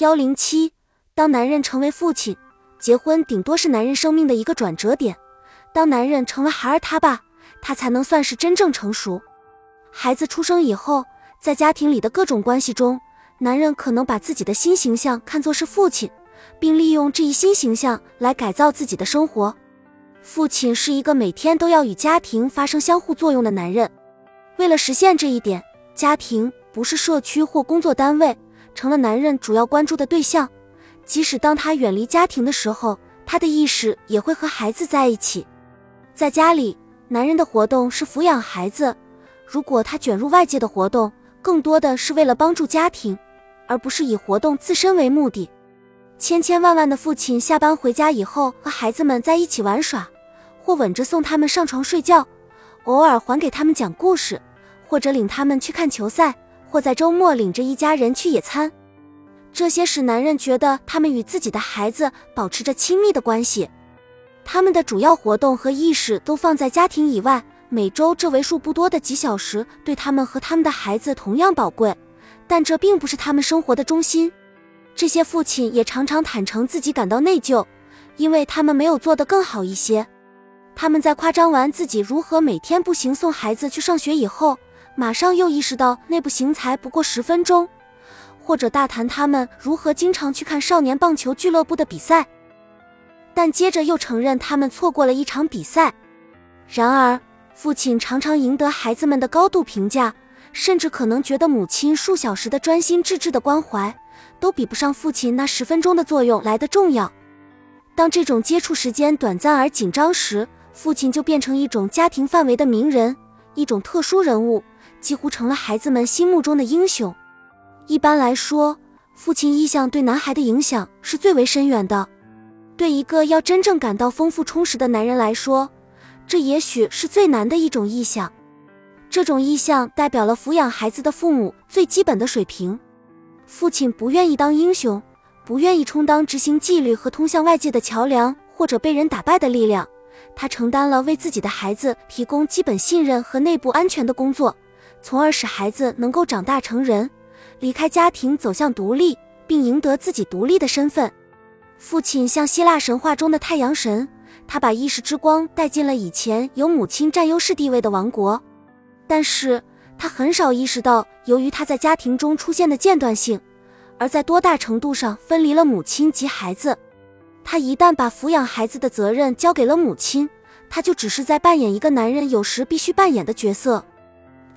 幺零七，当男人成为父亲，结婚顶多是男人生命的一个转折点。当男人成为孩儿他爸，他才能算是真正成熟。孩子出生以后，在家庭里的各种关系中，男人可能把自己的新形象看作是父亲，并利用这一新形象来改造自己的生活。父亲是一个每天都要与家庭发生相互作用的男人。为了实现这一点，家庭不是社区或工作单位。成了男人主要关注的对象，即使当他远离家庭的时候，他的意识也会和孩子在一起。在家里，男人的活动是抚养孩子；如果他卷入外界的活动，更多的是为了帮助家庭，而不是以活动自身为目的。千千万万的父亲下班回家以后，和孩子们在一起玩耍，或吻着送他们上床睡觉，偶尔还给他们讲故事，或者领他们去看球赛。或在周末领着一家人去野餐，这些使男人觉得他们与自己的孩子保持着亲密的关系。他们的主要活动和意识都放在家庭以外。每周这为数不多的几小时对他们和他们的孩子同样宝贵，但这并不是他们生活的中心。这些父亲也常常坦诚自己感到内疚，因为他们没有做得更好一些。他们在夸张完自己如何每天步行送孩子去上学以后。马上又意识到那步行才不过十分钟，或者大谈他们如何经常去看少年棒球俱乐部的比赛，但接着又承认他们错过了一场比赛。然而，父亲常常赢得孩子们的高度评价，甚至可能觉得母亲数小时的专心致志的关怀都比不上父亲那十分钟的作用来的重要。当这种接触时间短暂而紧张时，父亲就变成一种家庭范围的名人，一种特殊人物。几乎成了孩子们心目中的英雄。一般来说，父亲意向对男孩的影响是最为深远的。对一个要真正感到丰富充实的男人来说，这也许是最难的一种意向。这种意向代表了抚养孩子的父母最基本的水平。父亲不愿意当英雄，不愿意充当执行纪律和通向外界的桥梁，或者被人打败的力量。他承担了为自己的孩子提供基本信任和内部安全的工作。从而使孩子能够长大成人，离开家庭走向独立，并赢得自己独立的身份。父亲像希腊神话中的太阳神，他把意识之光带进了以前由母亲占优势地位的王国。但是他很少意识到，由于他在家庭中出现的间断性，而在多大程度上分离了母亲及孩子。他一旦把抚养孩子的责任交给了母亲，他就只是在扮演一个男人有时必须扮演的角色。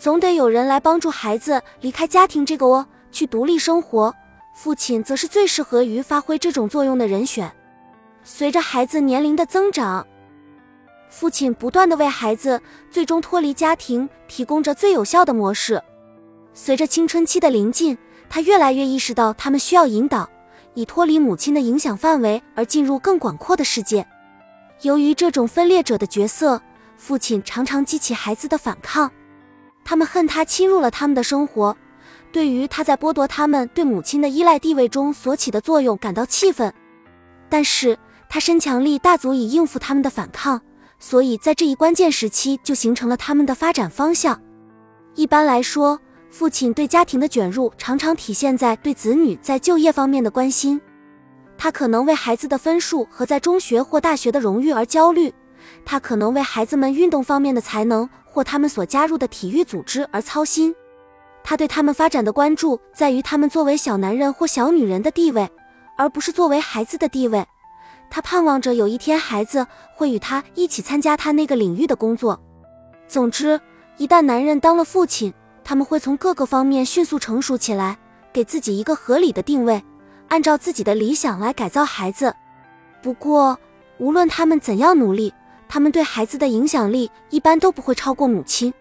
总得有人来帮助孩子离开家庭这个窝，去独立生活。父亲则是最适合于发挥这种作用的人选。随着孩子年龄的增长，父亲不断的为孩子最终脱离家庭提供着最有效的模式。随着青春期的临近，他越来越意识到他们需要引导，以脱离母亲的影响范围而进入更广阔的世界。由于这种分裂者的角色，父亲常常激起孩子的反抗。他们恨他侵入了他们的生活，对于他在剥夺他们对母亲的依赖地位中所起的作用感到气愤。但是他身强力大，足以应付他们的反抗，所以在这一关键时期就形成了他们的发展方向。一般来说，父亲对家庭的卷入常常体现在对子女在就业方面的关心。他可能为孩子的分数和在中学或大学的荣誉而焦虑，他可能为孩子们运动方面的才能。或他们所加入的体育组织而操心，他对他们发展的关注在于他们作为小男人或小女人的地位，而不是作为孩子的地位。他盼望着有一天孩子会与他一起参加他那个领域的工作。总之，一旦男人当了父亲，他们会从各个方面迅速成熟起来，给自己一个合理的定位，按照自己的理想来改造孩子。不过，无论他们怎样努力。他们对孩子的影响力一般都不会超过母亲。